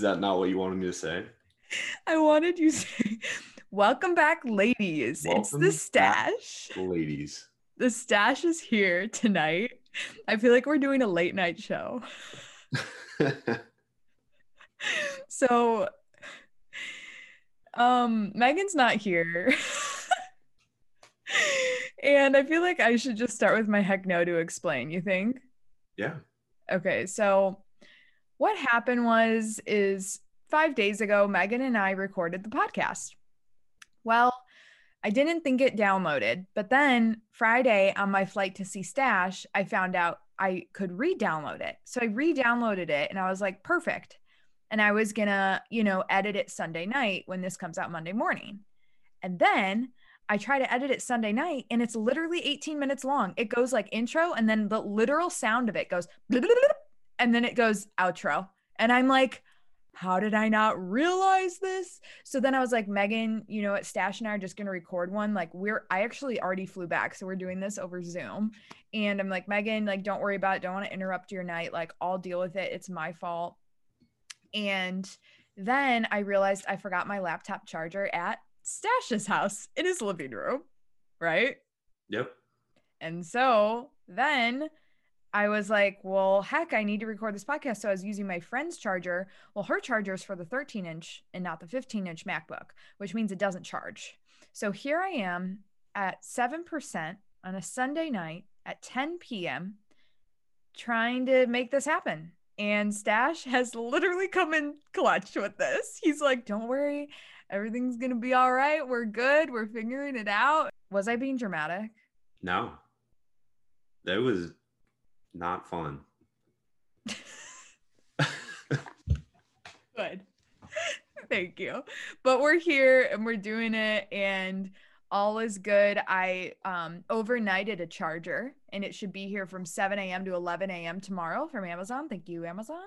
Is that not what you wanted me to say? I wanted you to say, Welcome back, ladies. Welcome it's the stash. Ladies. The stash is here tonight. I feel like we're doing a late night show. so um Megan's not here. and I feel like I should just start with my heck no to explain, you think? Yeah. Okay, so what happened was is 5 days ago Megan and I recorded the podcast. Well, I didn't think it downloaded, but then Friday on my flight to see Stash, I found out I could re-download it. So I re-downloaded it and I was like, perfect. And I was gonna, you know, edit it Sunday night when this comes out Monday morning. And then I try to edit it Sunday night and it's literally 18 minutes long. It goes like intro and then the literal sound of it goes and then it goes outro. And I'm like, how did I not realize this? So then I was like, Megan, you know what? Stash and I are just going to record one. Like, we're, I actually already flew back. So we're doing this over Zoom. And I'm like, Megan, like, don't worry about it. Don't want to interrupt your night. Like, I'll deal with it. It's my fault. And then I realized I forgot my laptop charger at Stash's house in his living room. Right. Yep. And so then I was like, well, heck, I need to record this podcast. So I was using my friend's charger. Well, her charger is for the 13 inch and not the 15 inch MacBook, which means it doesn't charge. So here I am at 7% on a Sunday night at 10 p.m. trying to make this happen. And Stash has literally come in clutch with this. He's like, don't worry, everything's going to be all right. We're good. We're figuring it out. Was I being dramatic? No. That was not fun. Good. Thank you. But we're here and we're doing it and all is good. I um overnighted a charger and it should be here from 7 a.m. to 11 a.m. tomorrow from Amazon. Thank you, Amazon.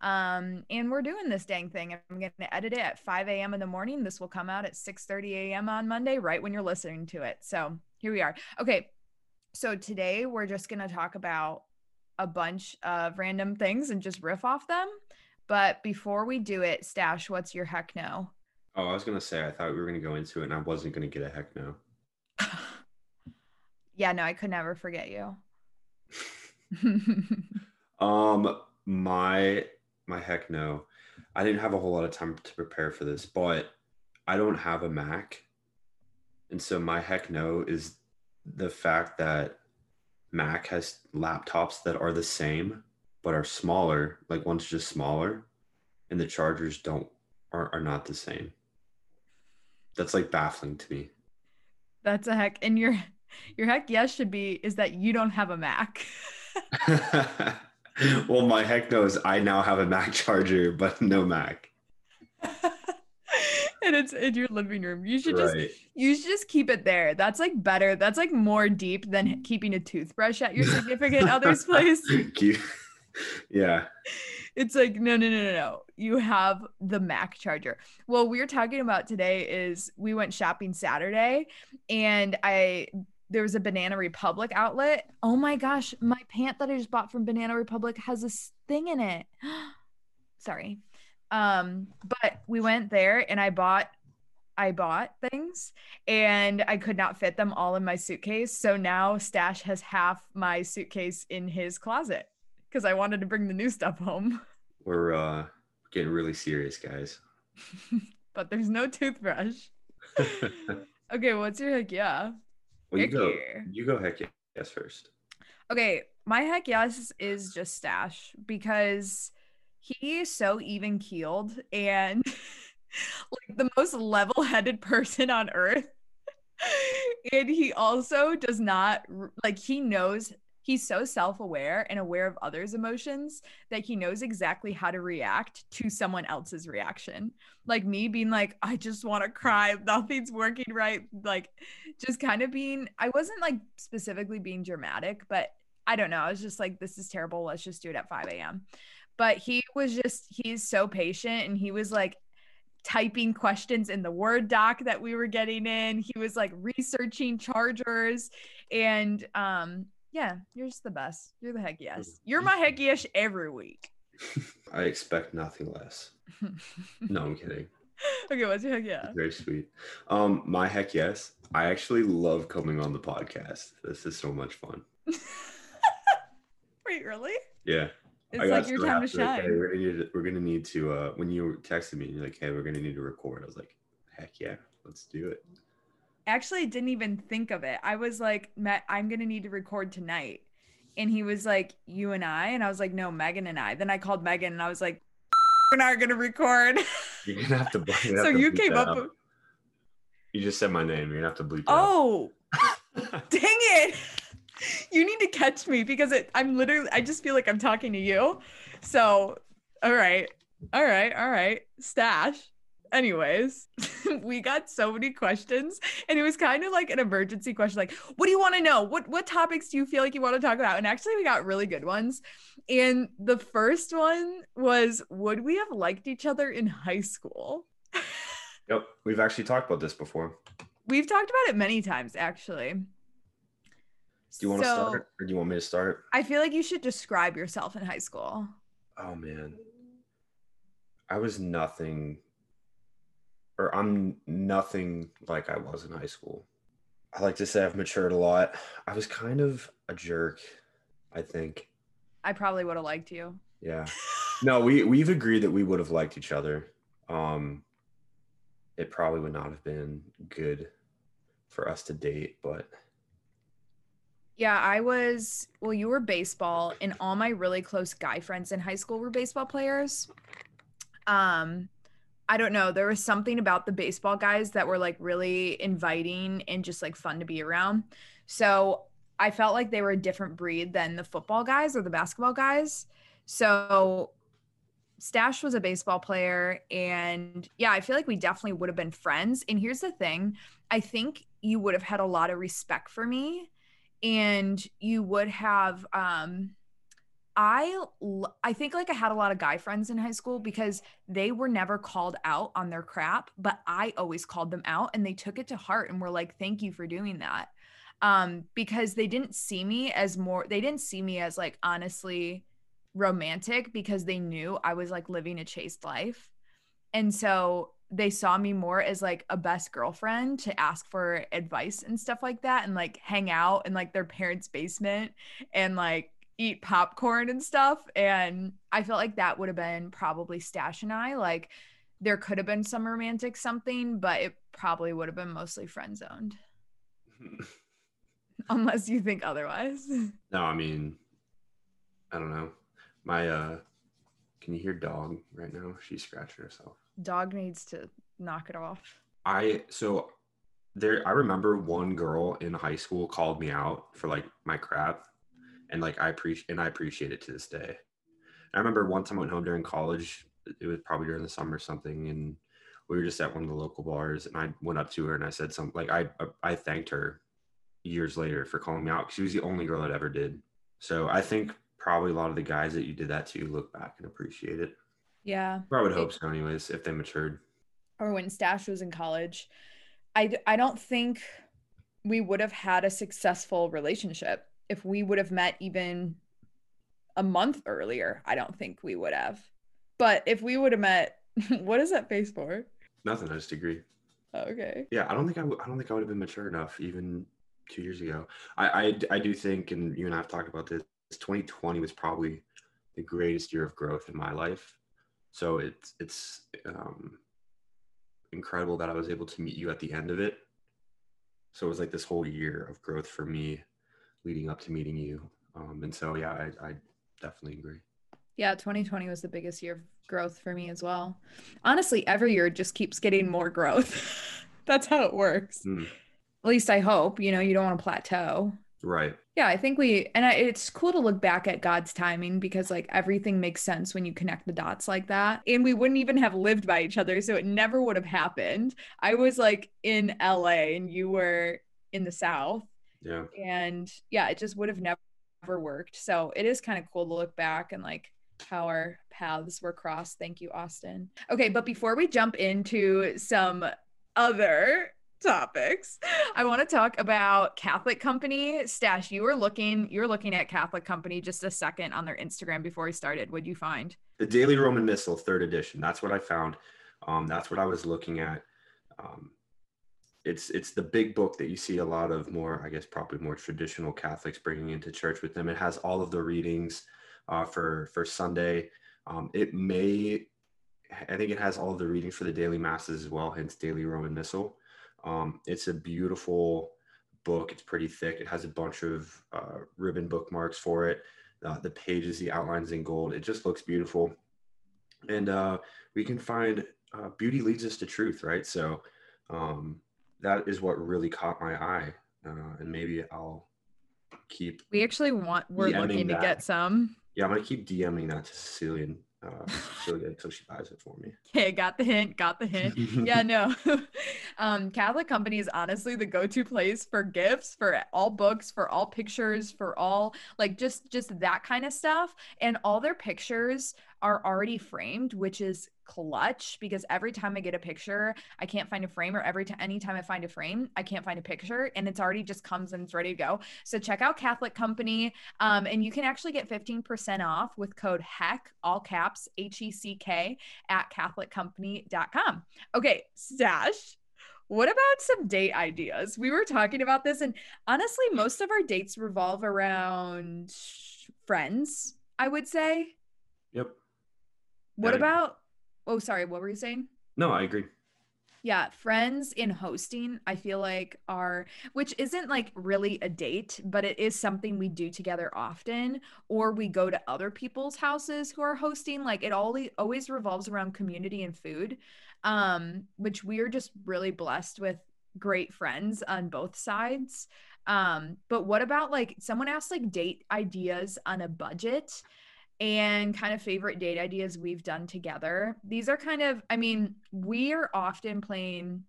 Um, and we're doing this dang thing. I'm gonna edit it at 5 a.m. in the morning. This will come out at 6 30 a.m. on Monday, right when you're listening to it. So here we are. Okay. So today we're just gonna talk about a bunch of random things and just riff off them. But before we do it, Stash, what's your heck no? Oh, I was gonna say I thought we were gonna go into it, and I wasn't gonna get a heck no. yeah, no, I could never forget you. um, my my heck no, I didn't have a whole lot of time to prepare for this, but I don't have a Mac, and so my heck no is the fact that Mac has laptops that are the same but are smaller, like one's just smaller, and the chargers don't are, are not the same. That's like baffling to me. That's a heck and your your heck yes should be is that you don't have a Mac. well, my heck knows I now have a Mac charger, but no Mac. and it's in your living room. You should just you should just keep it there. That's like better. That's like more deep than keeping a toothbrush at your significant other's place. Thank you. Yeah. It's like no no no no no. You have the Mac charger. Well, we're talking about today is we went shopping Saturday and I there was a Banana Republic outlet. Oh my gosh, my pant that I just bought from Banana Republic has this thing in it. Sorry. Um, but we went there and I bought I bought things and I could not fit them all in my suitcase. So now Stash has half my suitcase in his closet because I wanted to bring the new stuff home. We're uh getting really serious, guys. but there's no toothbrush. okay, what's your heck yeah? Well, you go. You go heck yes first. Okay, my heck yes is just Stash because he is so even keeled and like the most level headed person on earth. and he also does not like he knows he's so self-aware and aware of others emotions that he knows exactly how to react to someone else's reaction. Like me being like i just want to cry. Nothing's working right like just kind of being i wasn't like specifically being dramatic but i don't know. I was just like this is terrible. Let's just do it at 5 a.m but he was just he's so patient and he was like typing questions in the word doc that we were getting in he was like researching chargers and um yeah you're just the best you're the heck yes you're my heck yes every week I expect nothing less. No, I'm kidding. okay what's your heck yeah Very sweet. Um, my heck yes. I actually love coming on the podcast. This is so much fun. wait really Yeah. It's I got like your time to happy, like, hey, shine we're, gonna need to, we're gonna need to uh when you texted me, you're like, hey, we're gonna need to record. I was like, heck yeah, let's do it. actually I didn't even think of it. I was like, Matt, I'm gonna need to record tonight. And he was like, You and I. And I was like, No, Megan and I. Then I called Megan and I was like, We're not gonna record. You're gonna have to. you're so have to you came up with You just said my name. You're gonna have to bleep. Oh, dang it. You need to catch me because it, I'm literally I just feel like I'm talking to you. So all right. All right, all right. Stash. Anyways, we got so many questions and it was kind of like an emergency question like what do you want to know? What what topics do you feel like you want to talk about? And actually we got really good ones. And the first one was would we have liked each other in high school? Yep, we've actually talked about this before. We've talked about it many times actually. Do you want to start, or do you want me to start? I feel like you should describe yourself in high school. Oh man, I was nothing, or I'm nothing like I was in high school. I like to say I've matured a lot. I was kind of a jerk, I think. I probably would have liked you. Yeah. No, we we've agreed that we would have liked each other. Um, it probably would not have been good for us to date, but Yeah, I was, well, you were baseball, and all my really close guy friends in high school were baseball players. Um, I don't know, there was something about the baseball guys that were like really inviting and just like fun to be around. So I felt like they were a different breed than the football guys or the basketball guys. So Stash was a baseball player, and yeah, I feel like we definitely would have been friends. And here's the thing I think you would have had a lot of respect for me and you would have um I I think like I had a lot of guy friends in high school because they were never called out on their crap, but I always called them out and they took it to heart and were like thank you for doing that. Um because they didn't see me as more they didn't see me as like honestly romantic because they knew I was like living a chaste life. And so they saw me more as like a best girlfriend to ask for advice and stuff like that and like hang out in like their parents' basement and like eat popcorn and stuff. And I felt like that would have been probably Stash and I. Like there could have been some romantic something, but it probably would have been mostly friend zoned, unless you think otherwise. no, I mean, I don't know. My uh, can you hear dog right now? She's scratching herself. Dog needs to knock it off. I so there I remember one girl in high school called me out for like my crap and like I appreciate and I appreciate it to this day. I remember one time I went home during college, it was probably during the summer or something, and we were just at one of the local bars and I went up to her and I said something like I I thanked her years later for calling me out she was the only girl that ever did. So I think probably a lot of the guys that you did that to look back and appreciate it. Yeah. Or I would hope so anyways, if they matured. or when Stash was in college, I, I don't think we would have had a successful relationship if we would have met even a month earlier. I don't think we would have. But if we would have met, what is that face for? Nothing, I just agree. Oh, okay. Yeah, I don't think I, w- I don't think I would have been mature enough even two years ago. I, I, I do think, and you and I have talked about this. 2020 was probably the greatest year of growth in my life. So it's it's um, incredible that I was able to meet you at the end of it. So it was like this whole year of growth for me, leading up to meeting you. Um, and so yeah, I, I definitely agree. Yeah, 2020 was the biggest year of growth for me as well. Honestly, every year just keeps getting more growth. That's how it works. Mm. At least I hope, you know, you don't want to plateau. Right. Yeah, I think we, and I, it's cool to look back at God's timing because like everything makes sense when you connect the dots like that. And we wouldn't even have lived by each other. So it never would have happened. I was like in LA and you were in the South. Yeah. And yeah, it just would have never, never worked. So it is kind of cool to look back and like how our paths were crossed. Thank you, Austin. Okay, but before we jump into some other topics. I want to talk about Catholic Company. Stash, you were looking, you were looking at Catholic Company just a second on their Instagram before we started. What'd you find? The Daily Roman Missal, third edition. That's what I found. Um, that's what I was looking at. Um, it's it's the big book that you see a lot of more, I guess, probably more traditional Catholics bringing into church with them. It has all of the readings uh, for for Sunday. Um, it may, I think, it has all of the readings for the daily masses as well. Hence, Daily Roman Missal. Um, it's a beautiful book. It's pretty thick. It has a bunch of uh, ribbon bookmarks for it. Uh, the pages, the outlines in gold. It just looks beautiful. And uh, we can find uh, beauty leads us to truth, right? So um, that is what really caught my eye. Uh, and maybe I'll keep. We actually want, we're looking to get some. Yeah, I'm going to keep DMing that to Cecilia uh, so good until she buys it for me. Okay, got the hint. Got the hint. yeah, no. um, Catholic Company is honestly the go-to place for gifts, for all books, for all pictures, for all like just just that kind of stuff. And all their pictures are already framed, which is clutch because every time I get a picture, I can't find a frame, or every time anytime I find a frame, I can't find a picture, and it's already just comes and it's ready to go. So check out Catholic Company, um, and you can actually get 15% off with code HECK, all caps H E C K, at CatholicCompany.com. Okay, stash. What about some date ideas? We were talking about this, and honestly, most of our dates revolve around friends, I would say. Yep. What Yeah. about? Oh, sorry. What were you saying? No, I agree. Yeah, friends in hosting, I feel like are, which isn't like really a date, but it is something we do together often, or we go to other people's houses who are hosting. Like it all always revolves around community and food, um, which we are just really blessed with great friends on both sides. Um, but what about like someone asked like date ideas on a budget? And kind of favorite date ideas we've done together. These are kind of, I mean, we are often playing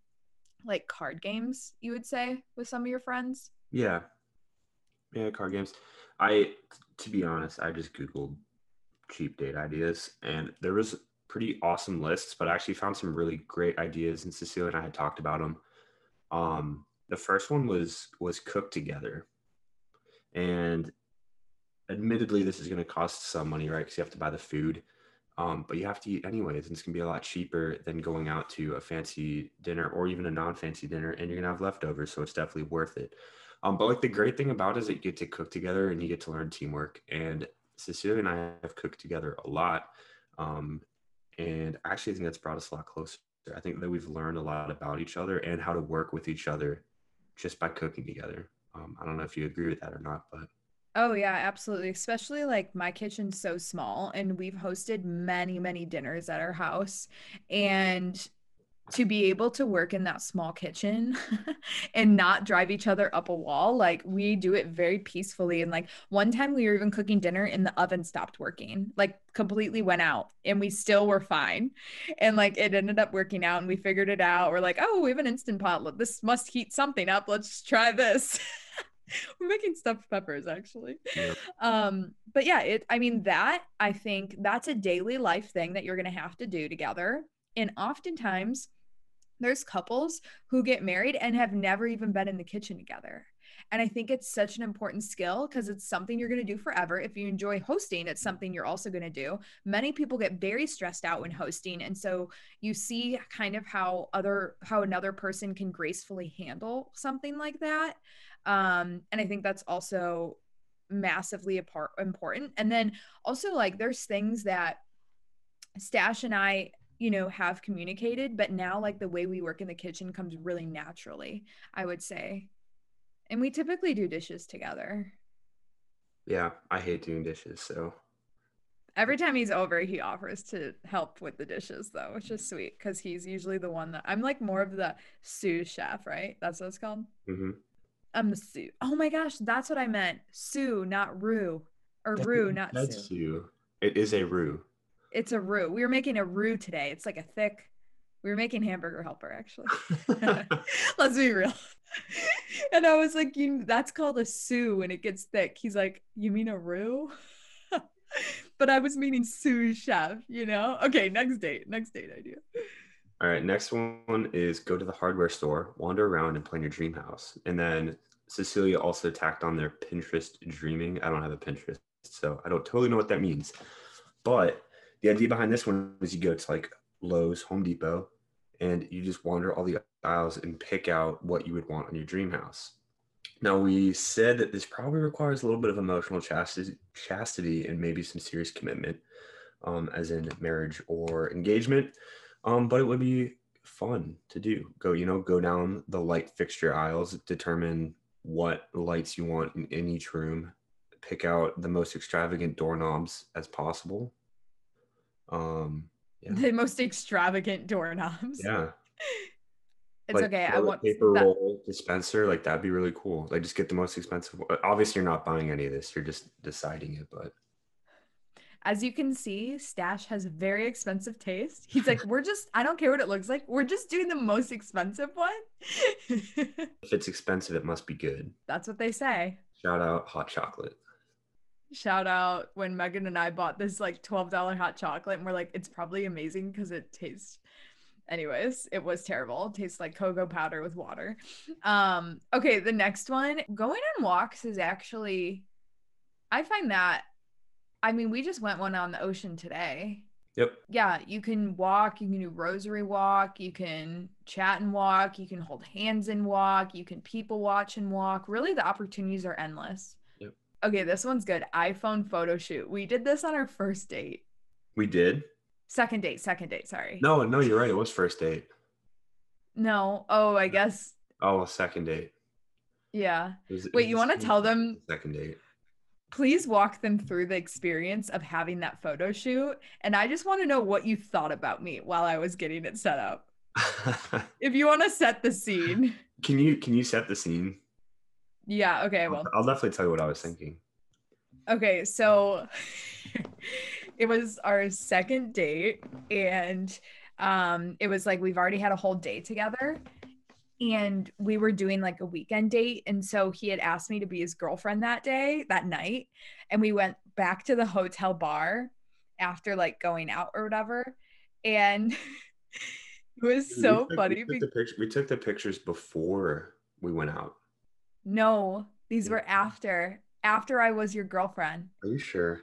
like card games, you would say, with some of your friends. Yeah. Yeah, card games. I to be honest, I just googled cheap date ideas and there was pretty awesome lists, but I actually found some really great ideas and Cecilia and I had talked about them. Um the first one was was cook together. And admittedly this is going to cost some money, right? Because you have to buy the food. Um, but you have to eat anyways, and it's gonna be a lot cheaper than going out to a fancy dinner or even a non-fancy dinner, and you're gonna have leftovers, so it's definitely worth it. Um, but like the great thing about it is that you get to cook together and you get to learn teamwork. And Cecilia and I have cooked together a lot, um, and actually I think that's brought us a lot closer. I think that we've learned a lot about each other and how to work with each other just by cooking together. Um, I don't know if you agree with that or not, but Oh yeah, absolutely. Especially like my kitchen's so small and we've hosted many, many dinners at our house. And to be able to work in that small kitchen and not drive each other up a wall, like we do it very peacefully. And like one time we were even cooking dinner and the oven stopped working, like completely went out and we still were fine. And like it ended up working out and we figured it out. We're like, oh, we have an instant pot. This must heat something up. Let's try this. we're making stuffed peppers actually. Yeah. um but yeah it i mean that i think that's a daily life thing that you're gonna have to do together. And oftentimes there's couples who get married and have never even been in the kitchen together. And i think it's such an important skill because it's something you're going to do forever. If you enjoy hosting it's something you're also going to do. Many people get very stressed out when hosting and so you see kind of how other how another person can gracefully handle something like that um and i think that's also massively apart, important and then also like there's things that stash and i you know have communicated but now like the way we work in the kitchen comes really naturally i would say and we typically do dishes together yeah, I hate doing dishes. So Every time he's over, he offers to help with the dishes, though, which is sweet because he's usually the one that I'm like more of the sous chef, right? That's what it's called. hmm Um, I'm the sous. Oh my gosh, that's what I meant. Sue, not roux, or roux, not That's sue. you. It is a roux. It's a roux. We were making a roux today. It's like a thick. We were making hamburger helper actually. Let's be real. And I was like, "You, that's called a sous when it gets thick." He's like, "You mean a roux?" but I was meaning sous chef. You know? Okay, next date. Next date idea. All right, next one is go to the hardware store, wander around, and plan your dream house. And then Cecilia also tacked on their Pinterest dreaming. I don't have a Pinterest, so I don't totally know what that means. But the idea behind this one is you go to like Lowe's, Home Depot, and you just wander all the aisles and pick out what you would want on your dream house. Now, we said that this probably requires a little bit of emotional chastity, chastity and maybe some serious commitment, um, as in marriage or engagement. Um, but it would be fun to do. Go, you know, go down the light fixture aisles, determine what lights you want in, in each room, pick out the most extravagant doorknobs as possible. Um, yeah, The most extravagant doorknobs. yeah. It's like okay. I want paper that- roll dispenser. Like that'd be really cool. Like just get the most expensive. one. Obviously, you're not buying any of this. You're just deciding it. But As you can see, Stash has very expensive taste. He's like, we're just, I don't care what it looks like. We're just doing the most expensive one. if it's expensive, it must be good. That's what they say. Shout out hot chocolate. Shout out when Megan and I bought this like $12 hot chocolate and we're like, it's probably amazing because it tastes, anyways, it was terrible. It tastes like cocoa powder with water. Um, okay, the next one, going on walks is actually, I find that, I mean, we just went one on the ocean today. Yep. yeah, you can walk, you can do rosary walk, you can chat and walk, you can hold hands and walk, you can people watch and walk. Really, the opportunities are endless. Yep. Okay, this one's good. iPhone photo shoot. We did this on our first date. We did. Second date, second date, sorry. No, no, you're right. It was first date. No. Oh, I guess. Oh, second date. Yeah. Was- Wait, you want to tell them, second date? Please walk them through the experience of having that photo shoot. And I just want to know what you thought about me while I was getting it set up. If you want to set the scene. can you can you set the scene? Yeah, okay, I'll, well. I'll definitely tell you what I was thinking. Okay, so it was our second date and um it was like we've already had a whole day together and we were doing like a weekend date and so he had asked me to be his girlfriend that day, that night, and we went back to the hotel bar after like going out or whatever and it was Dude, we so took- funny We took, the picture, we took the pictures before we went out. no, these were after after I was your girlfriend. Are you sure?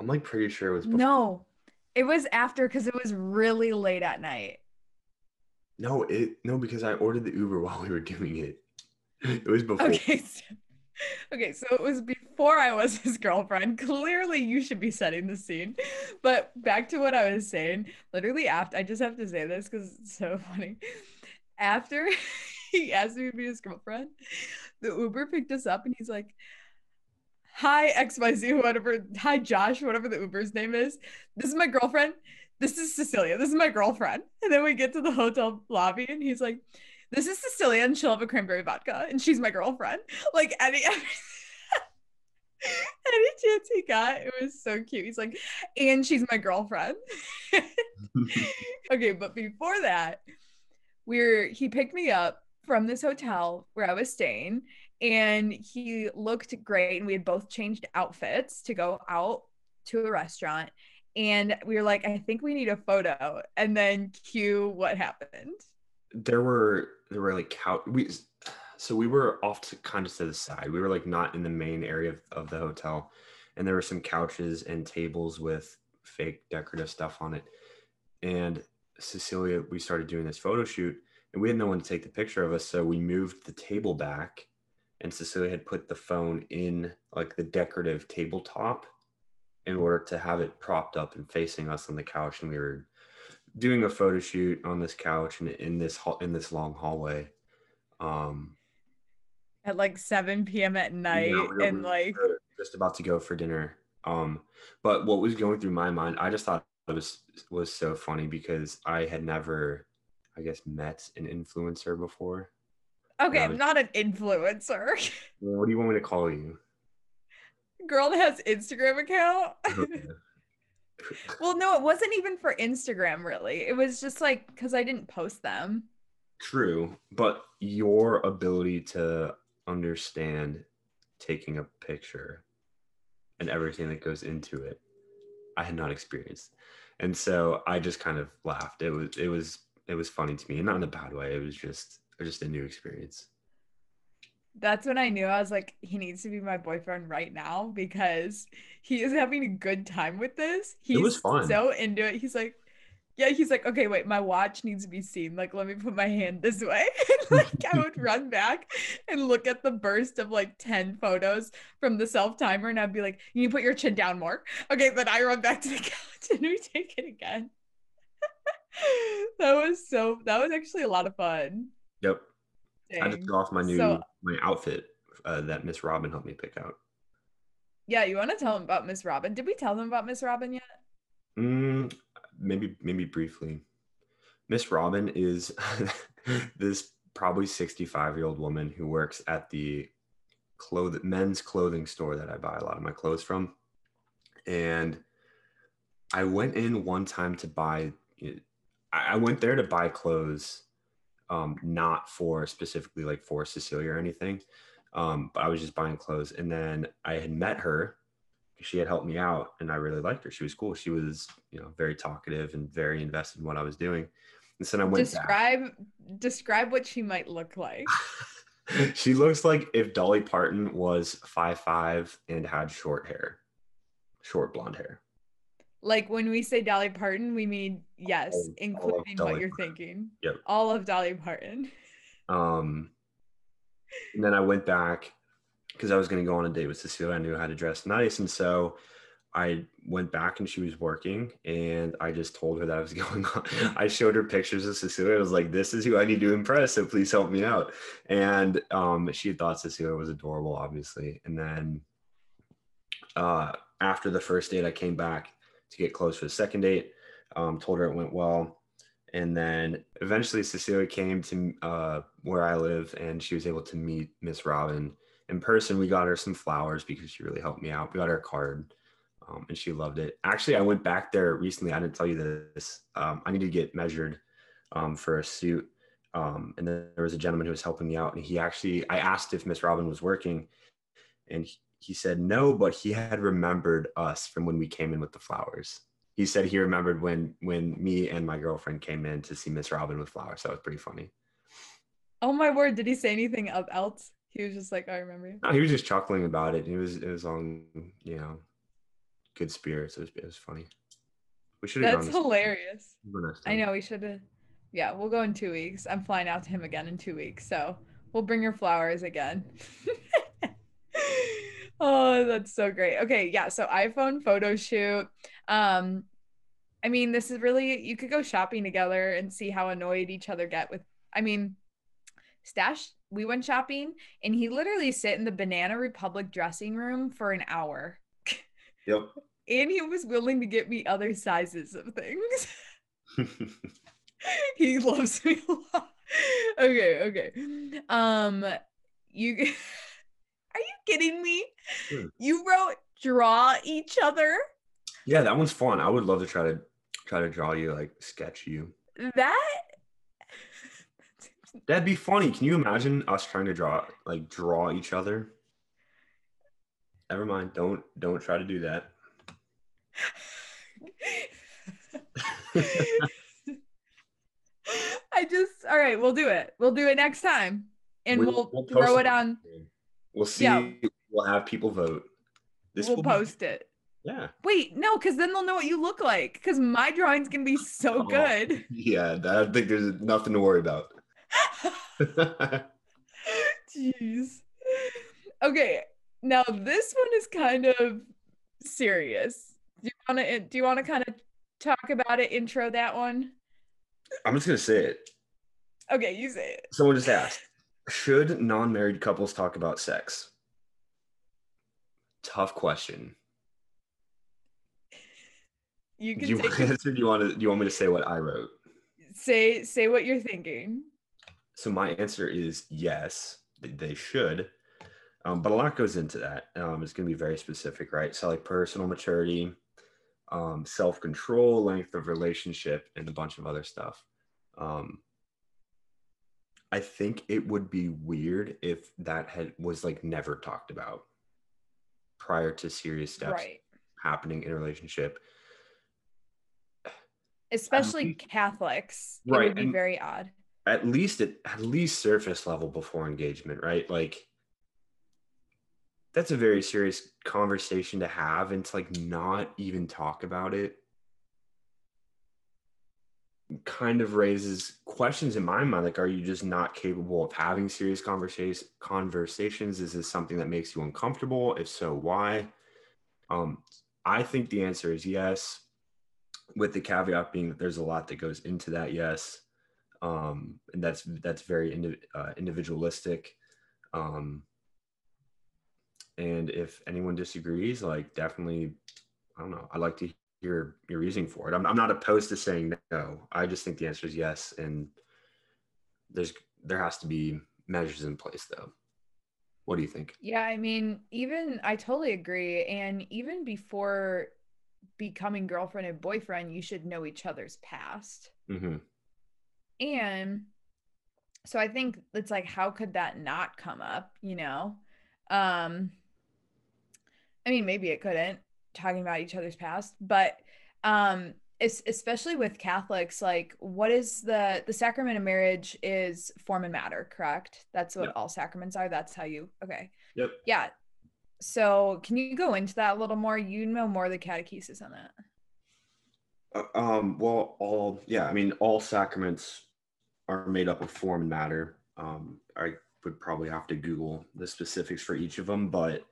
I'm like pretty sure it was before. No, it was after because it was really late at night. No, it no because I ordered the Uber while we were doing it. It was before. Okay. So, okay, so it was before I was his girlfriend. Clearly, you should be setting the scene. But back to what I was saying. Literally, after I just have to say this because it's so funny. After he asked me to be his girlfriend, the Uber picked us up and he's like, "Hi XYZ, whatever. Hi Josh, whatever the Uber's name is. This is my girlfriend. This is Cecilia. This is my girlfriend." And then we get to the hotel lobby and he's like this is Cecilia and she'll have a cranberry vodka and she's my girlfriend. Like any any chance he got, it was so cute. He's like, and she's my girlfriend. okay, but before that, we're he picked me up from this hotel where I was staying, and he looked great, and we had both changed outfits to go out to a restaurant. And we were like, I think we need a photo. And then cue what happened. there were there were like couch we so we were off to kind of to the side. We were like not in the main area of, of the hotel. And there were some couches and tables with fake decorative stuff on it. And cecilia we started doing this photo shoot and we had no one to take the picture of us. So we moved the table back and cecilia had put the phone in like the decorative tabletop in order to have it propped up and facing us on the couch and we were doing a photo shoot on this couch and in this hall in this long hallway. Um, At like 7 p.m. at night, you know, we and like just about to go for dinner. Um, but what was going through my mind, I just thought it was was so funny because I had never, I guess, met an influencer before. Okay, I'm not an influencer. What do you want me to call you? Girl that has Instagram account. Oh, okay. well, no, it wasn't even for Instagram really. It was just like because I didn't post them. True, but your ability to understand taking a picture and everything that goes into it, I had not experienced, and so I just kind of laughed. It was it was it was funny to me, and not in a bad way. It was just just a new experience. That's when I knew I was like, he needs to be my boyfriend right now because he is having a good time with this. He's was fun. so into it. He's like, yeah, he's like, okay, wait, my watch needs to be seen. Like, let me put my hand this way. And, like, I would run back and look at the burst of like 10 photos from the self timer, and I'd be like, you need to put your chin down more. Okay, then I run back to the couch and we take it again. that was so, that was actually a lot of fun. Yep, I just got off my new So- my outfit uh, that Miss Robin helped me pick out. Yeah, you want to tell them about Miss Robin? Did we tell them about Miss Robin yet? Mm, maybe maybe briefly. Miss Robin is this probably 65 year old woman who works at the cloth men's clothing store that I buy a lot of my clothes from. And I went in one time to buy I I went there to buy clothes um not for specifically like for Cecilia or anything. Um, but I was just buying clothes and then I had met her she had helped me out and I really liked her. She was cool. She was, you know, very talkative and very invested in what I was doing. And so I went back. Describe describe what she might look like. she looks like if Dolly Parton was five five and had short hair, short blonde hair. Like when we say Dolly Parton, we mean yes, All- all including Dolly what you're Parton. thinking. Yep. All of Dolly Parton. Um, and then I went back because I was going to go on a date with Cecilia. I knew how to dress nice, and so I went back and she was working, and I just told her that I was going on. I showed her pictures of Cecilia. I was like, "This is who I need to impress, so please help me out." And um, she thought Cecilia was adorable, obviously. And then uh, after the first date, I came back to get close for the second date. Um, told her it went well. And then eventually Cecilia came to uh, where I live and she was able to meet Miss Robin in person. We got her some flowers because she really helped me out. We got her a card um, and she loved it. Actually, I went back there recently. I didn't tell you this. Um, I need to get measured um, for a suit. Um, and then there was a gentleman who was helping me out. And he actually, I asked if Miss Robin was working and he, said no, but he had remembered us from when we came in with the flowers he said he remembered when when me and my girlfriend came in to see Miss Robin with flowers. That was pretty funny. Oh my word, did he say anything else? He was just like, I remember you. No, he was just chuckling about it. It was it was on you know good spirits. It was it was funny. We should have That's hilarious. we'll go next I know we should have. Yeah, we'll go in two weeks. I'm flying out to him again in two weeks, so we'll bring your flowers again. oh, that's so great. Okay, yeah. So iPhone photo shoot. Um, I mean, this is really you could go shopping together and see how annoyed each other get with. I mean, Stash. We went shopping, and he literally sit in the Banana Republic dressing room for an hour, Yep. and he was willing to get me other sizes of things. he loves me a lot. Okay, okay. Um, you you kidding me? Hmm. You wrote draw each other. yeah, that one's fun. I would love to try to try to draw you like sketch you. That That'd be funny. Can you imagine us trying to draw like draw each other? Never mind. Don't don't try to do that. I just all right, we'll do it. We'll do it next time. And we'll, post throw it on We'll see. Yeah. We'll have people vote. This we'll will be- post it. yeah. Wait, no, because then they'll know what you look like. Because my drawing's gonna be so Oh. good. Yeah. I think there's nothing to worry about. Jeez. Okay, now this one is kind of serious. Do you want to? Eh, do you want to kind of talk about it? Intro that one. I'm just gonna say it. Okay, you say it. Someone just asked, should non-married couples talk about sex? Tough question. You Do can you take answer? Do you want to? Do you want me to say what I wrote? say say what you're thinking. So my answer is yes, they should. Um, but a lot goes into that. Um, it's going to be very specific, right? So like personal maturity, um, self control, length of relationship, and a bunch of other stuff. Um, I think it would be weird if that had was like never talked about prior to serious steps Right. happening in a relationship. Especially least- Catholics. It Right, would be and- very odd. At least at, at least surface level before engagement, right? Like that's a very serious conversation to have and to like not even talk about it kind of raises questions in my mind like are you just not capable of having serious conversation conversations? Is this something that makes you uncomfortable? If so why? Um i think the answer is yes with the caveat being that there's a lot that goes into that yes. Um and that's that's very uh, individualistic. Um and if anyone disagrees like definitely i don't know i'd like to hear your reasoning for it I'm, I'm not opposed to saying no i just think the answer is yes and there's there has to be measures in place though what do you think Yeah, I mean, even I totally agree. And even before becoming girlfriend and boyfriend, you should know each other's past. mm-hmm. And so I think it's like, how could that not come up, you know? Um, I mean, maybe it couldn't talking about each other's past, but um, es- especially with Catholics, like, what is the the sacrament of marriage is form and matter, correct? That's what Yeah. all sacraments are. That's how you, okay. yep Yeah. So can you go into that a little more? You know more of the catechesis on that. Uh, um well all yeah i mean all sacraments are made up of form and matter um i would probably have to google the specifics for each of them but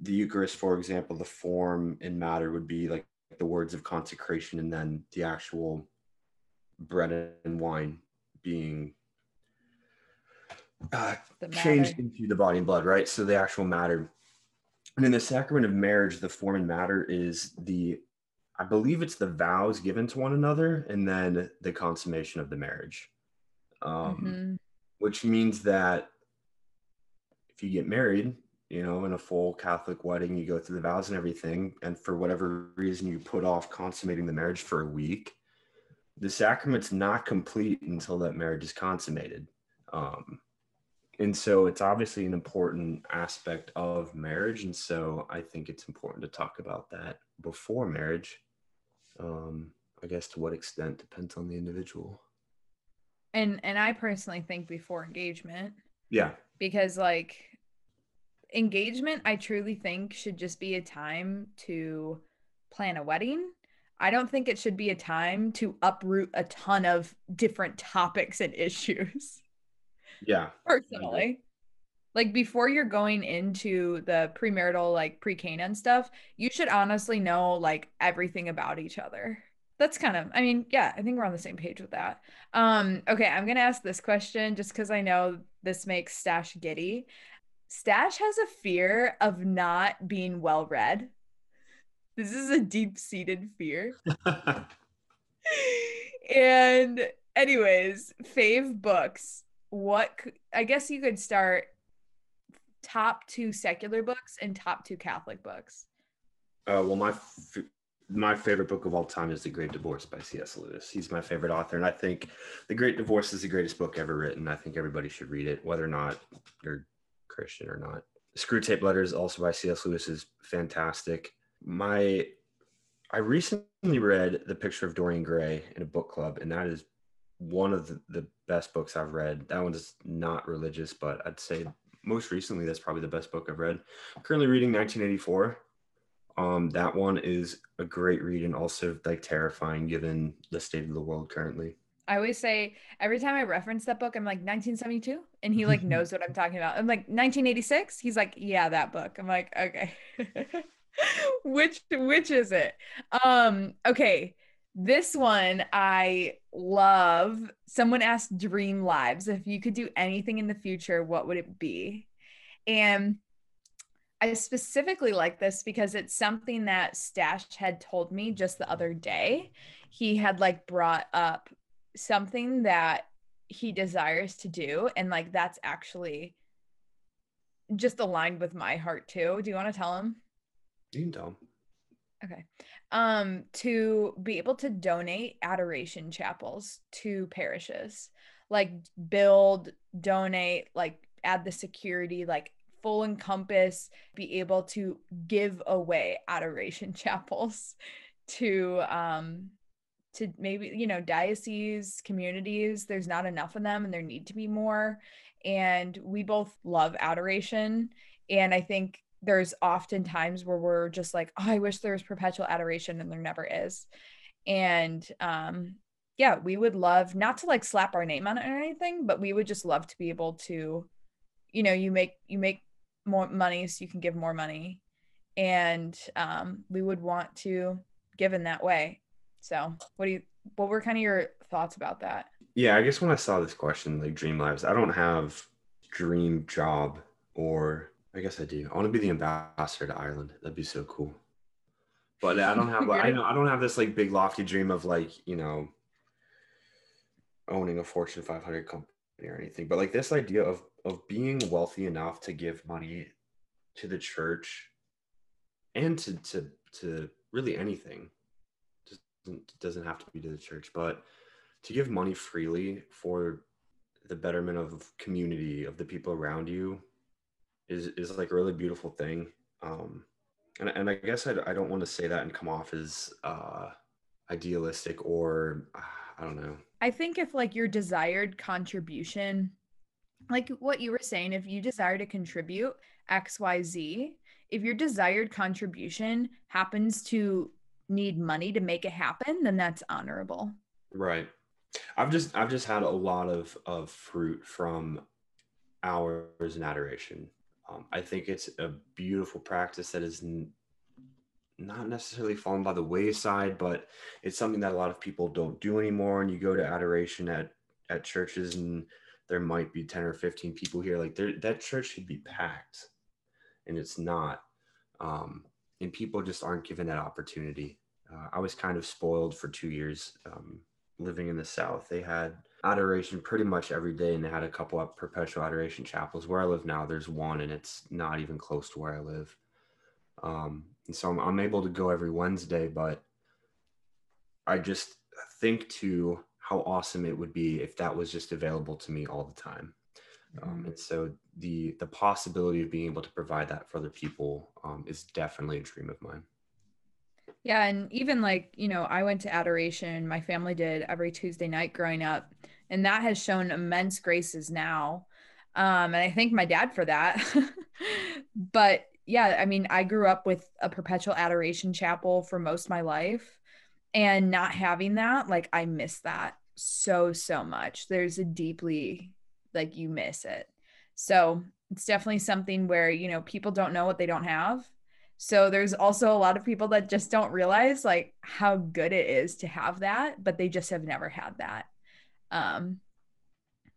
the eucharist for example the form and matter would be like the words of consecration and then the actual bread and wine being uh, changed into the body and blood, right? So the actual matter. And in the sacrament of marriage, the form and matter is the, I believe it's the vows given to one another and then the consummation of the marriage. Um, Mhm. Which means that if you get married, you know, in a full Catholic wedding, you go through the vows and everything. And for whatever reason, you put off consummating the marriage for a week, the sacrament's not complete until that marriage is consummated. Um, and so it's obviously an important aspect of marriage and so i think it's important to talk about that before marriage um, i guess to what extent depends on the individual And and I personally think before engagement yeah because like engagement I truly think should just be a time to plan a wedding. I don't think it should be a time to uproot a ton of different topics and issues. yeah personally. Like before you're going into the premarital, like pre-Cana stuff, you should honestly know like everything about each other. That's kind of, I mean, yeah, I think we're on the same page with that. Um, okay, I'm gonna ask this question just because I know this makes Stash giddy. Stash has a fear of not being well read. This is a deep-seated fear. and anyways, fave books. What I guess you could start top two secular books and top two Catholic books. uh, well my f- my favorite book of all time is the great divorce by cs lewis he's my favorite author and i think the great divorce is the greatest book ever written i think everybody should read it whether or not you're christian or not. Screwtape letters also by cs lewis is fantastic. My i recently read the picture of dorian gray in a book club and that is one of the, the best books i've read. That one's not religious but i'd say most recently that's probably the best book i've read. I'm currently reading 1984 um that one is a great read and also like terrifying given the state of the world currently I always say every time I reference that book, I'm like 1972, and he like knows what I'm talking about. I'm like 1986. He's like, yeah, that book. I'm like, okay. which which is it? Um, okay. This one I love. Someone asked Dream Lives if you could do anything in the future, what would it be? And I specifically like this because it's something that Stash had told me just the other day. He had like brought up something that he desires to do and like that's actually just aligned with my heart too. Do you want to tell him? You can tell him. Okay. Um to be able to donate adoration chapels to parishes. Like build, donate, like add the security, like full encompass, be able to give away adoration chapels to um to maybe you know dioceses communities there's not enough of them and there need to be more. And we both love adoration. And i think there's often times where we're just like oh i wish there was perpetual adoration and there never is. And um yeah we would love not to like slap our name on it or anything but we would just love to be able to you know you make you make more money so you can give more money. And um we would want to give in that way so what do you what were kind of your thoughts about that Yeah, I guess when I saw this question, like dream lives, I don't have dream job or I guess I do. I want to be the ambassador to Ireland. That'd be so cool. But I don't have I know I don't have this like big lofty dream of like, you know, owning a Fortune 500 company or anything. But like this idea of of being wealthy enough to give money to the church and to to to really anything. Doesn't doesn't have to be to the church, but to give money freely for the betterment of community of the people around you is is like a really beautiful thing. Um and, and i guess I, I don't want to say that and come off as uh idealistic or uh, i don't know. I think if like your desired contribution, like what you were saying, if you desire to contribute XYZ, if your desired contribution happens to need money to make it happen, then that's honorable. right. I've just i've just had a lot of of fruit from hours in adoration. Um, i think it's a beautiful practice that is n- not necessarily fallen by the wayside but it's something that a lot of people don't do anymore. And you go to adoration at at churches and there might be 10 or 15 people here like that church should be packed. And it's not um, and people just aren't given that opportunity. Uh, i was kind of spoiled for two years um, living in the south. They had adoration pretty much every day and they had a couple of perpetual adoration chapels. Where i live now there's one and it's not even close to where i live. Um, and so I'm, I'm able to go every wednesday but i just think to how awesome it would be if that was just available to me all the time um, and so the the possibility of being able to provide that for other people um, is definitely a dream of mine Yeah, and even like, you know, I went to adoration, my family did every Tuesday night growing up, and that has shown immense graces now. Um, and I thank my dad for that. but yeah, I mean, I grew up with a perpetual adoration chapel for most of my life, and not having that, like, I miss that so, so much. There's a deeply, like, you miss it. So it's definitely something where, you know, people don't know what they don't have. So there's also a lot of people that just don't realize like how good it is to have that, but they just have never had that. Um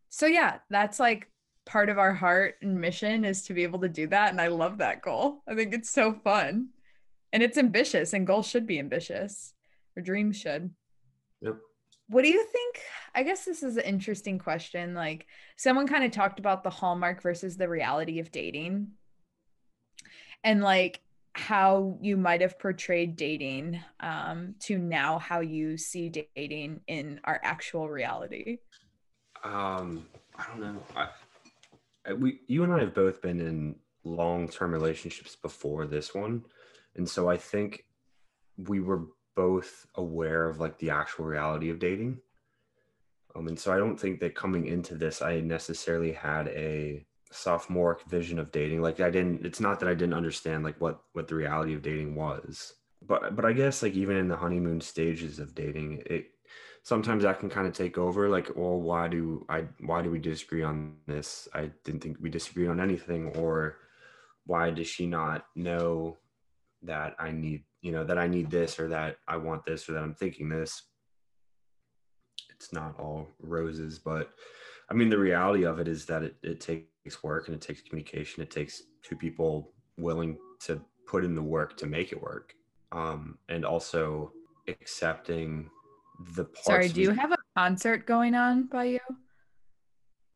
so yeah, that's like part of our heart and mission is to be able to do that and I love that goal. I think it's so fun. And it's ambitious and goals should be ambitious or dreams should. What do you think? I guess this is an interesting question. Like someone kind of talked about the hallmark versus the reality of dating. And like how you might have portrayed dating um, to now how you see dating in our actual reality. um i don't know I, we you and i have both been in long-term relationships before this one and so i think we were both aware of like the actual reality of dating. Um, and so i don't think that coming into this i necessarily had a sophomoric vision of dating. Like i didn't it's not that i didn't understand like what what the reality of dating was. But but i guess like even in the honeymoon stages of dating it sometimes that can kind of take over like well why do i why do we disagree on this? I didn't think we disagreed on anything or why does she not know that i need you know that i need this or that i want this or that i'm thinking this it's not all roses but i mean the reality of it is that it, it takes work and it takes communication it takes two people willing to put in the work to make it work. Um, and also accepting the parts. Sorry, do you have a concert going on by you?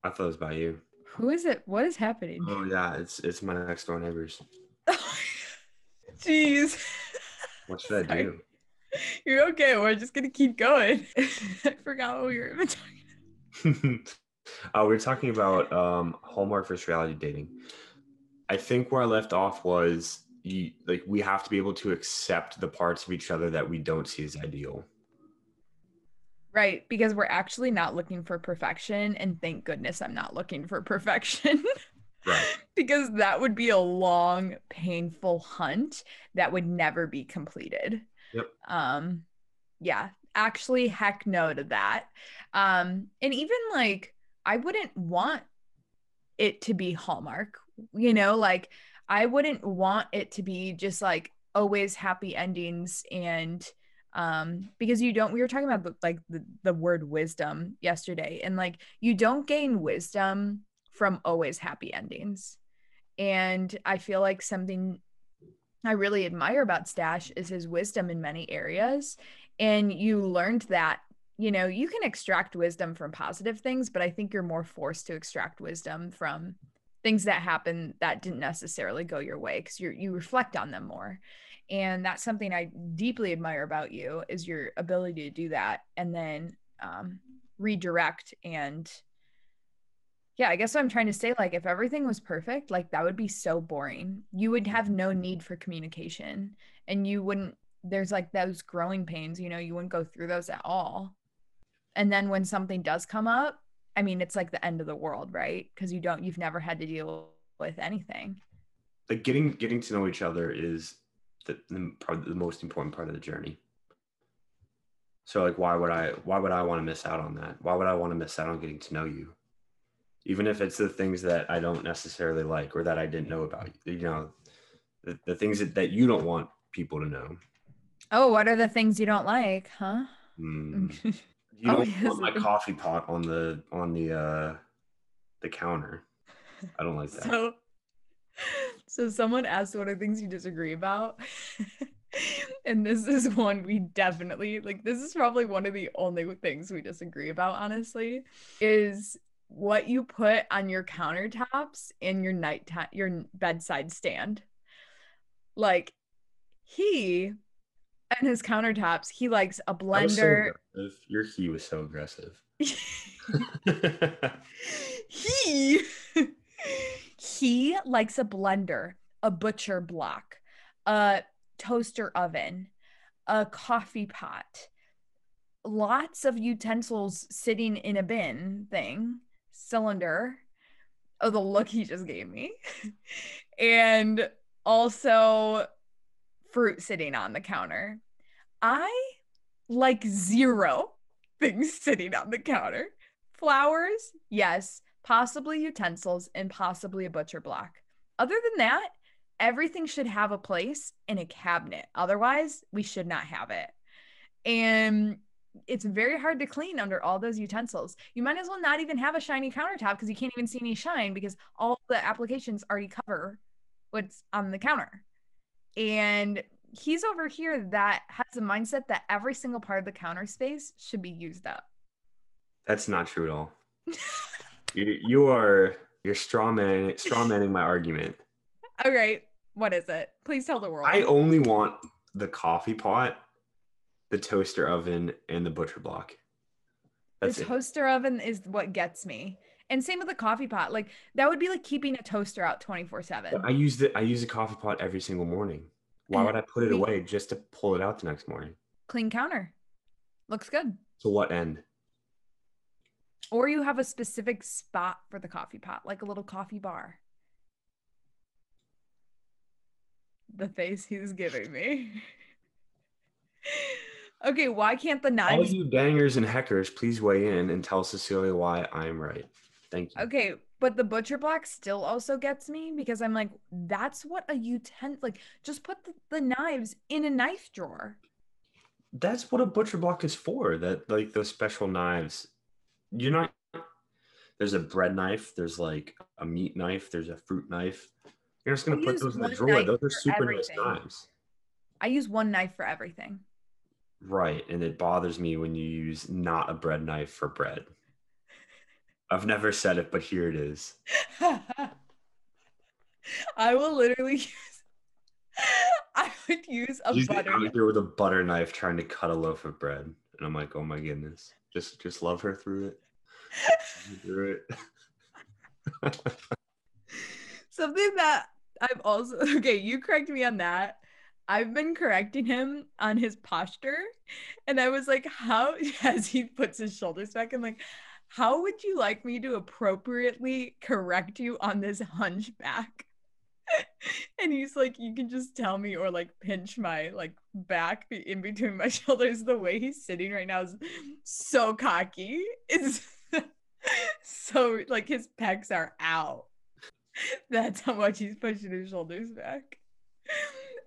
I thought it was by you. Who is it? What is happening? Oh yeah, it's it's my next door neighbors. Jeez. What should I do? You're okay. We're just gonna keep going. I forgot what we were even talking. uh, we were talking about um, Hallmark versus reality dating. I think where I left off was you, like we have to be able to accept the parts of each other that we don't see as ideal. Right, because we're actually not looking for perfection, and thank goodness I'm not looking for perfection. Right. Because that would be a long, painful hunt that would never be completed. Yep. Um, yeah, actually, heck no to that. Um, and even like, I wouldn't want it to be Hallmark, you know, like, I wouldn't want it to be just like always happy endings and um because you don't we were talking about the, like the, the word wisdom yesterday and like you don't gain wisdom from always happy endings and i feel like something i really admire about stash is his wisdom in many areas. And you learned that you know you can extract wisdom from positive things but i think you're more forced to extract wisdom from things that happen that didn't necessarily go your way because you you reflect on them more. And that's something i deeply admire about you is your ability to do that and then um, redirect and yeah i guess what i'm trying to say like if everything was perfect like that would be so boring you would have no need for communication and you wouldn't there's like those growing pains you know you wouldn't go through those at all and then when something does come up i mean it's like the end of the world right because you don't you've never had to deal with anything Like getting getting to know each other is the, the probably the most important part of the journey. So like why would I why would I want to miss out on that? Why would I want to miss out on getting to know you? Even if it's the things that I don't necessarily like or that I didn't know about you, know, the, the things that, that you don't want people to know. oh what are the things you don't like huh Hmm. You don't want my coffee pot on the on the uh the counter. I don't like that. So, so someone asked what are things you disagree about, and this is one we definitely like. This is probably one of the only things we disagree about. Honestly, is what you put on your countertops in your night time, your bedside stand. Like he and his countertops, he likes a so blender. aggressive. Your he was so aggressive. he he likes a blender, a butcher block, a toaster oven, a coffee pot, lots of utensils sitting in a bin thing, cylinder. Oh, the look he just gave me. and also fruit sitting on the counter. I like zero things sitting on the counter. Flowers, yes, possibly utensils, and possibly a butcher block. Other than that, everything should have a place in a cabinet. Otherwise, we should not have it. And it's very hard to clean under all those utensils. You might as well not even have a shiny countertop because you can't even see any shine because all the applications already cover what's on the counter. And he's over here that has a mindset that every single part of the counter space should be used up. That's not true at all. you, you are you're straw man straw manning my argument. All right, what is it? Please tell the world. I only want the coffee pot, the toaster oven, and the butcher block. the That's it. toaster oven is what gets me. And same with the coffee pot. Like that would be like keeping a toaster out 24/7. I use the I use a coffee pot every single morning. Why would I put it away just to pull it out the next morning? Clean counter. Looks good. To what end? Or you have a specific spot for the coffee pot, like a little coffee bar. The face he's giving me. okay, why can't the knives All you bangers and heckers, please weigh in and tell Cecilia why I'm right. Thank you. Okay, but the butcher block still also gets me because I'm like, that's what a utensil like. Just put the, the knives in a knife drawer. That's what a butcher block is for. That like those special knives. You're not. There's a bread knife. There's like a meat knife. There's a fruit knife. You're just gonna I put those in the drawer. Those are super nice knives. I use one knife for everything. Right. And it bothers me when you use not a bread knife for bread. I've never said it, but here it is. I will literally use. I would use a She's butter. out knife. here with a butter knife trying to cut a loaf of bread. And I'm like, oh my goodness. Just just love her through it. through it. Something that I've also okay, you correct me on that. I've been correcting him on his posture. And I was like, how as he puts his shoulders back, I'm like, how would you like me to appropriately correct you on this hunchback? and he's like, you can just tell me or like pinch my like back in between my shoulders. The way he's sitting right now is so cocky. It's so like his pecs are out. That's how much he's pushing his shoulders back.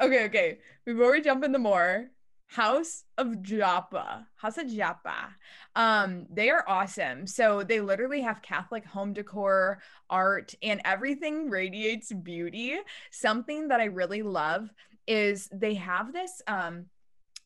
Okay, okay. Before we jump into more, House of Joppa. House of Joppa. Um, they are awesome. So they literally have Catholic home decor, art, and everything radiates beauty. Something that I really love is they have this um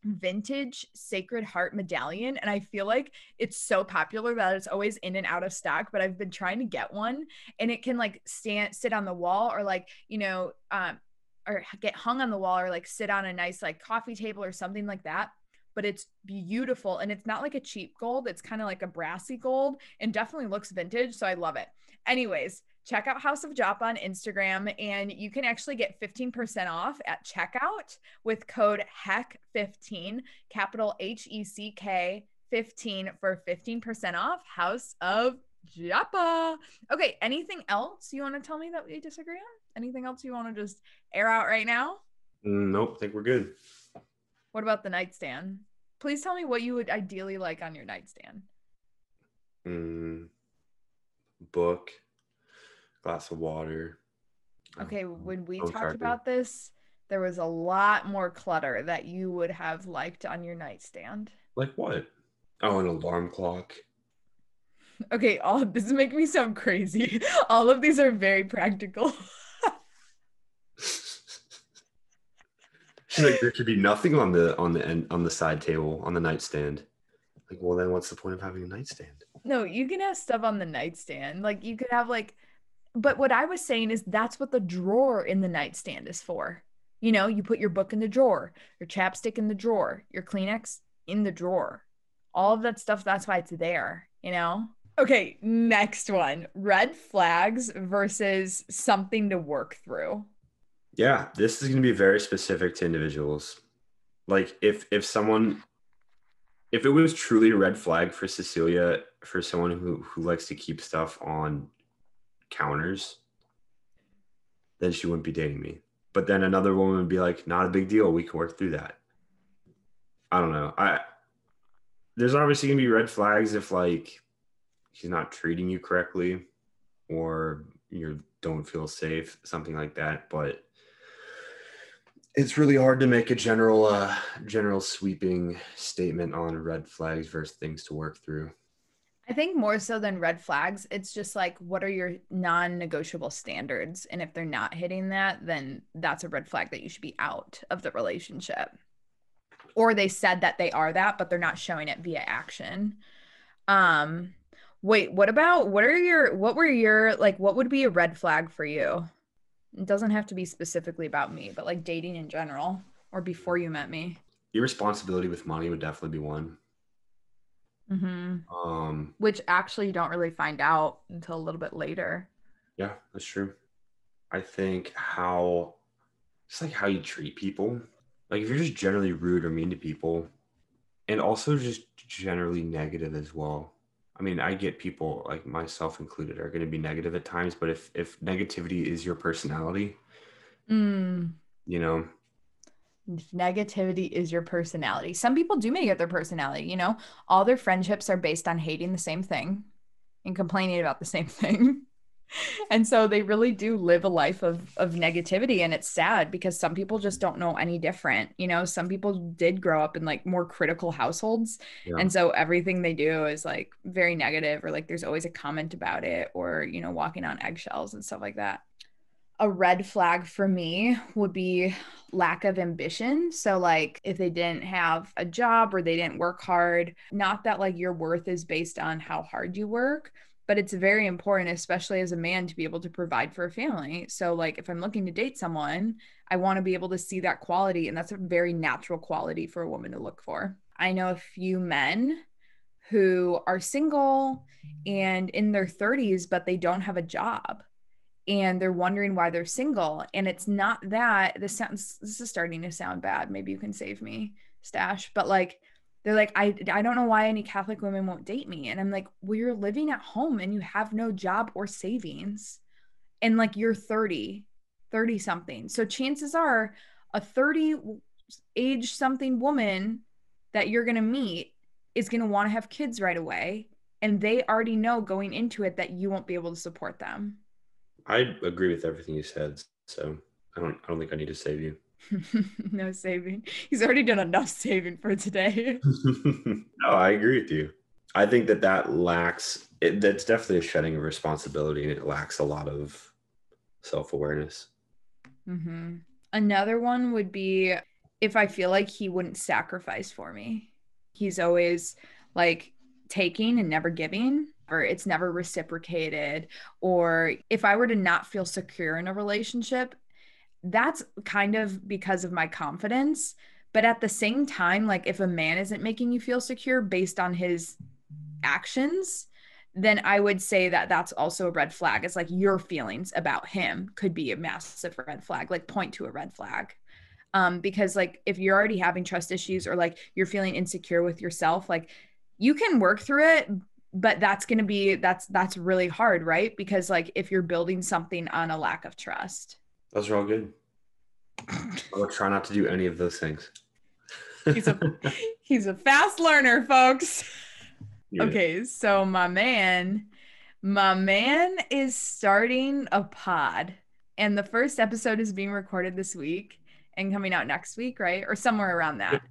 vintage sacred heart medallion and i feel like it's so popular that it's always in and out of stock but i've been trying to get one and it can like stand sit on the wall or like you know um or get hung on the wall or like sit on a nice like coffee table or something like that but it's beautiful and it's not like a cheap gold it's kind of like a brassy gold and definitely looks vintage so i love it anyways check out house of joppa on instagram and you can actually get 15% off at checkout with code HECK15, capital H E C K 15 for 15% off House of Joppa. Okay, anything else you want to tell me that we disagree on? Anything else you want to just air out right now? Mm, nope, think we're good. What about the nightstand? Please tell me what you would ideally like on your nightstand. Mm, book, glass of water. Okay, um, when we talked charger. about this, there was a lot more clutter that you would have liked on your nightstand. Like what? Oh, an alarm clock. Okay, all this is making me sound crazy. All of these are very practical. She's like, there should be nothing on the on the end on the side table on the nightstand. Like, well, then what's the point of having a nightstand? No, you can have stuff on the nightstand. Like you could have like but what I was saying is that's what the drawer in the nightstand is for. You know, you put your book in the drawer, your chapstick in the drawer, your Kleenex in the drawer. All of that stuff, that's why it's there, you know? Okay, next one. Red flags versus something to work through. Yeah, this is going to be very specific to individuals. Like if if someone if it was truly a red flag for Cecilia for someone who who likes to keep stuff on counters, then she wouldn't be dating me. But then another woman would be like, "Not a big deal. We can work through that." I don't know. I there's obviously going to be red flags if like he's not treating you correctly or you don't feel safe, something like that, but it's really hard to make a general uh general sweeping statement on red flags versus things to work through I think more so than red flags, it's just like what are your non-negotiable standards? And if they're not hitting that, then that's a red flag that you should be out of the relationship. Or they said that they are that, but they're not showing it via action. Um wait, what about what are your what were your like what would be a red flag for you? It doesn't have to be specifically about me, but like dating in general or before you met me. irresponsibility with money would definitely be one. Hmm um Which actually you don't really find out until a little bit later. yeah that's true. I think how it's like how you treat people. Like if you're just generally rude or mean to people and also just generally negative as well i mean i get people like myself included are going to be negative at times but if if negativity is your personality Mm. you know If negativity is your personality. Some people do make it their personality, you know? All their friendships are based on hating the same thing and complaining about the same thing. And so they really do live a life of of negativity and it's sad because some people just don't know any different. You know, some people did grow up in like more critical households Yeah. and so everything they do is like very negative or like there's always a comment about it or, you know, walking on eggshells and stuff like that. a red flag for me would be lack of ambition. So, like, if they didn't have a job or they didn't work hard, not that like your worth is based on how hard you work, but it's very important, especially as a man, to be able to provide for a family. So, like, if I'm looking to date someone, I want to be able to see that quality. And that's a very natural quality for a woman to look for. I know a few men who are single and in their 30s, but they don't have a job and they're wondering why they're single. And it's not that this sounds, this is starting to sound bad. Maybe you can save me, Stash. But like, they're like, I, I don't know why any Catholic women won't date me. And I'm like, well, you're living at home and you have no job or savings. And like, you're 30, 30 something. So chances are a 30 age something woman that you're going to meet is going to want to have kids right away. And they already know going into it that you won't be able to support them. I agree with everything you said. So I don't, I don't think I need to save you. no saving. He's already done enough saving for today. no, I agree with you. I think that that lacks, it, that's definitely a shedding of responsibility and it lacks a lot of self awareness. Mm-hmm. Another one would be if I feel like he wouldn't sacrifice for me. He's always like taking and never giving, or it's never reciprocated. Or if I were to not feel secure in a relationship, that's kind of because of my confidence. But at the same time, like if a man isn't making you feel secure based on his actions, then I would say that that's also a red flag. It's like your feelings about him could be a massive red flag, like point to a red flag. Um, because like if you're already having trust issues or like you're feeling insecure with yourself, like you can work through it, but that's to be that's that's really hard, right? Because like if you're building something on a lack of trust. Those are all good. I'll try not to do any of those things. he's a he's a fast learner, folks. Yeah. Okay, so my man, my man is starting a pod, and the first episode is being recorded this week and coming out next week, right? Or somewhere around that.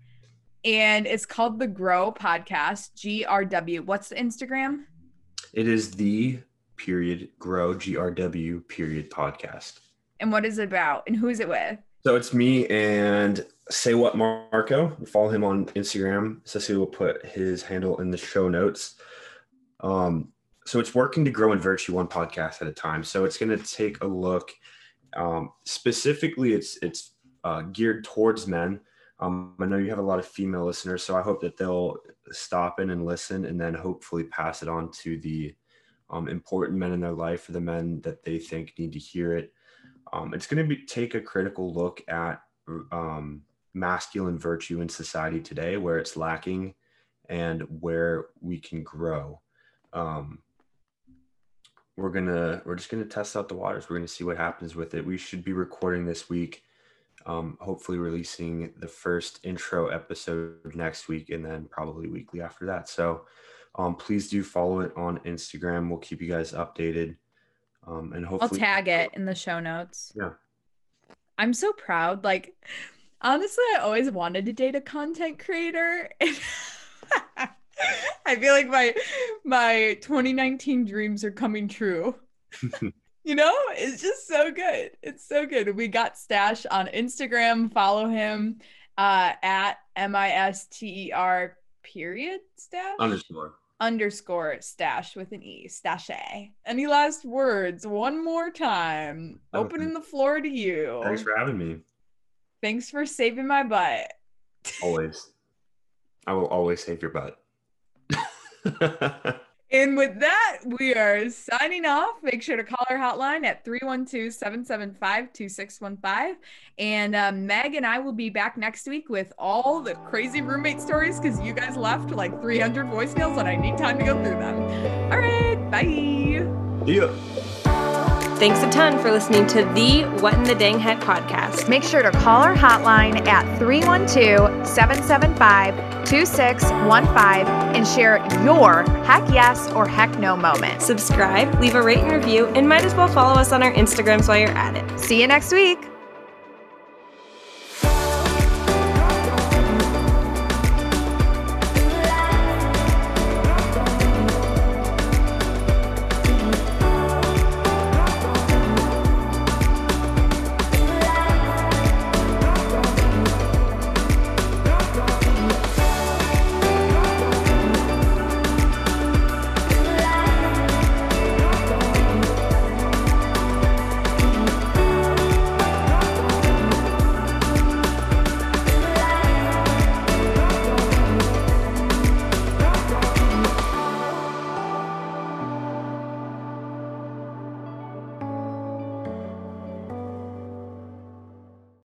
And it's called the Grow Podcast, GRW. What's the Instagram? It is the period grow GRW period podcast. And what is it about? And who is it with? So it's me and Say What Marco. Follow him on Instagram. Cecily will put his handle in the show notes. Um, so it's working to grow in virtue one podcast at a time. So it's going to take a look. Um, specifically, it's it's uh, geared towards men. Um, I know you have a lot of female listeners, so I hope that they'll stop in and listen, and then hopefully pass it on to the um, important men in their life, or the men that they think need to hear it. Um, it's going to be take a critical look at um, masculine virtue in society today, where it's lacking, and where we can grow. Um, we're gonna we're just gonna test out the waters. We're gonna see what happens with it. We should be recording this week. Um, hopefully releasing the first intro episode next week and then probably weekly after that. So um, please do follow it on Instagram. We'll keep you guys updated. Um, and hopefully I'll tag it in the show notes. Yeah. I'm so proud. Like, honestly, I always wanted to date a content creator. I feel like my my 2019 dreams are coming true. you know, it's just so good. It's so good. We got Stash on Instagram. Follow him uh, at M I S T E R period Stash underscore underscore stash with an E, stache. Any last words? One more time. Uh, Opening the floor to you. Thanks for having me. Thanks for saving my butt. Always. I will always save your butt. and with that, we are signing off. Make sure to call our hotline at 312 775 2615. And uh, Meg and I will be back next week with all the crazy roommate stories because you guys left like 300 voicemails and I need time to go through them. All right. Bye. Yeah. Thanks a ton for listening to the What in the Dang Heck podcast. Make sure to call our hotline at 312 775 2615 and share your heck yes or heck no moment. Subscribe, leave a rate and review, and might as well follow us on our Instagrams while you're at it. See you next week.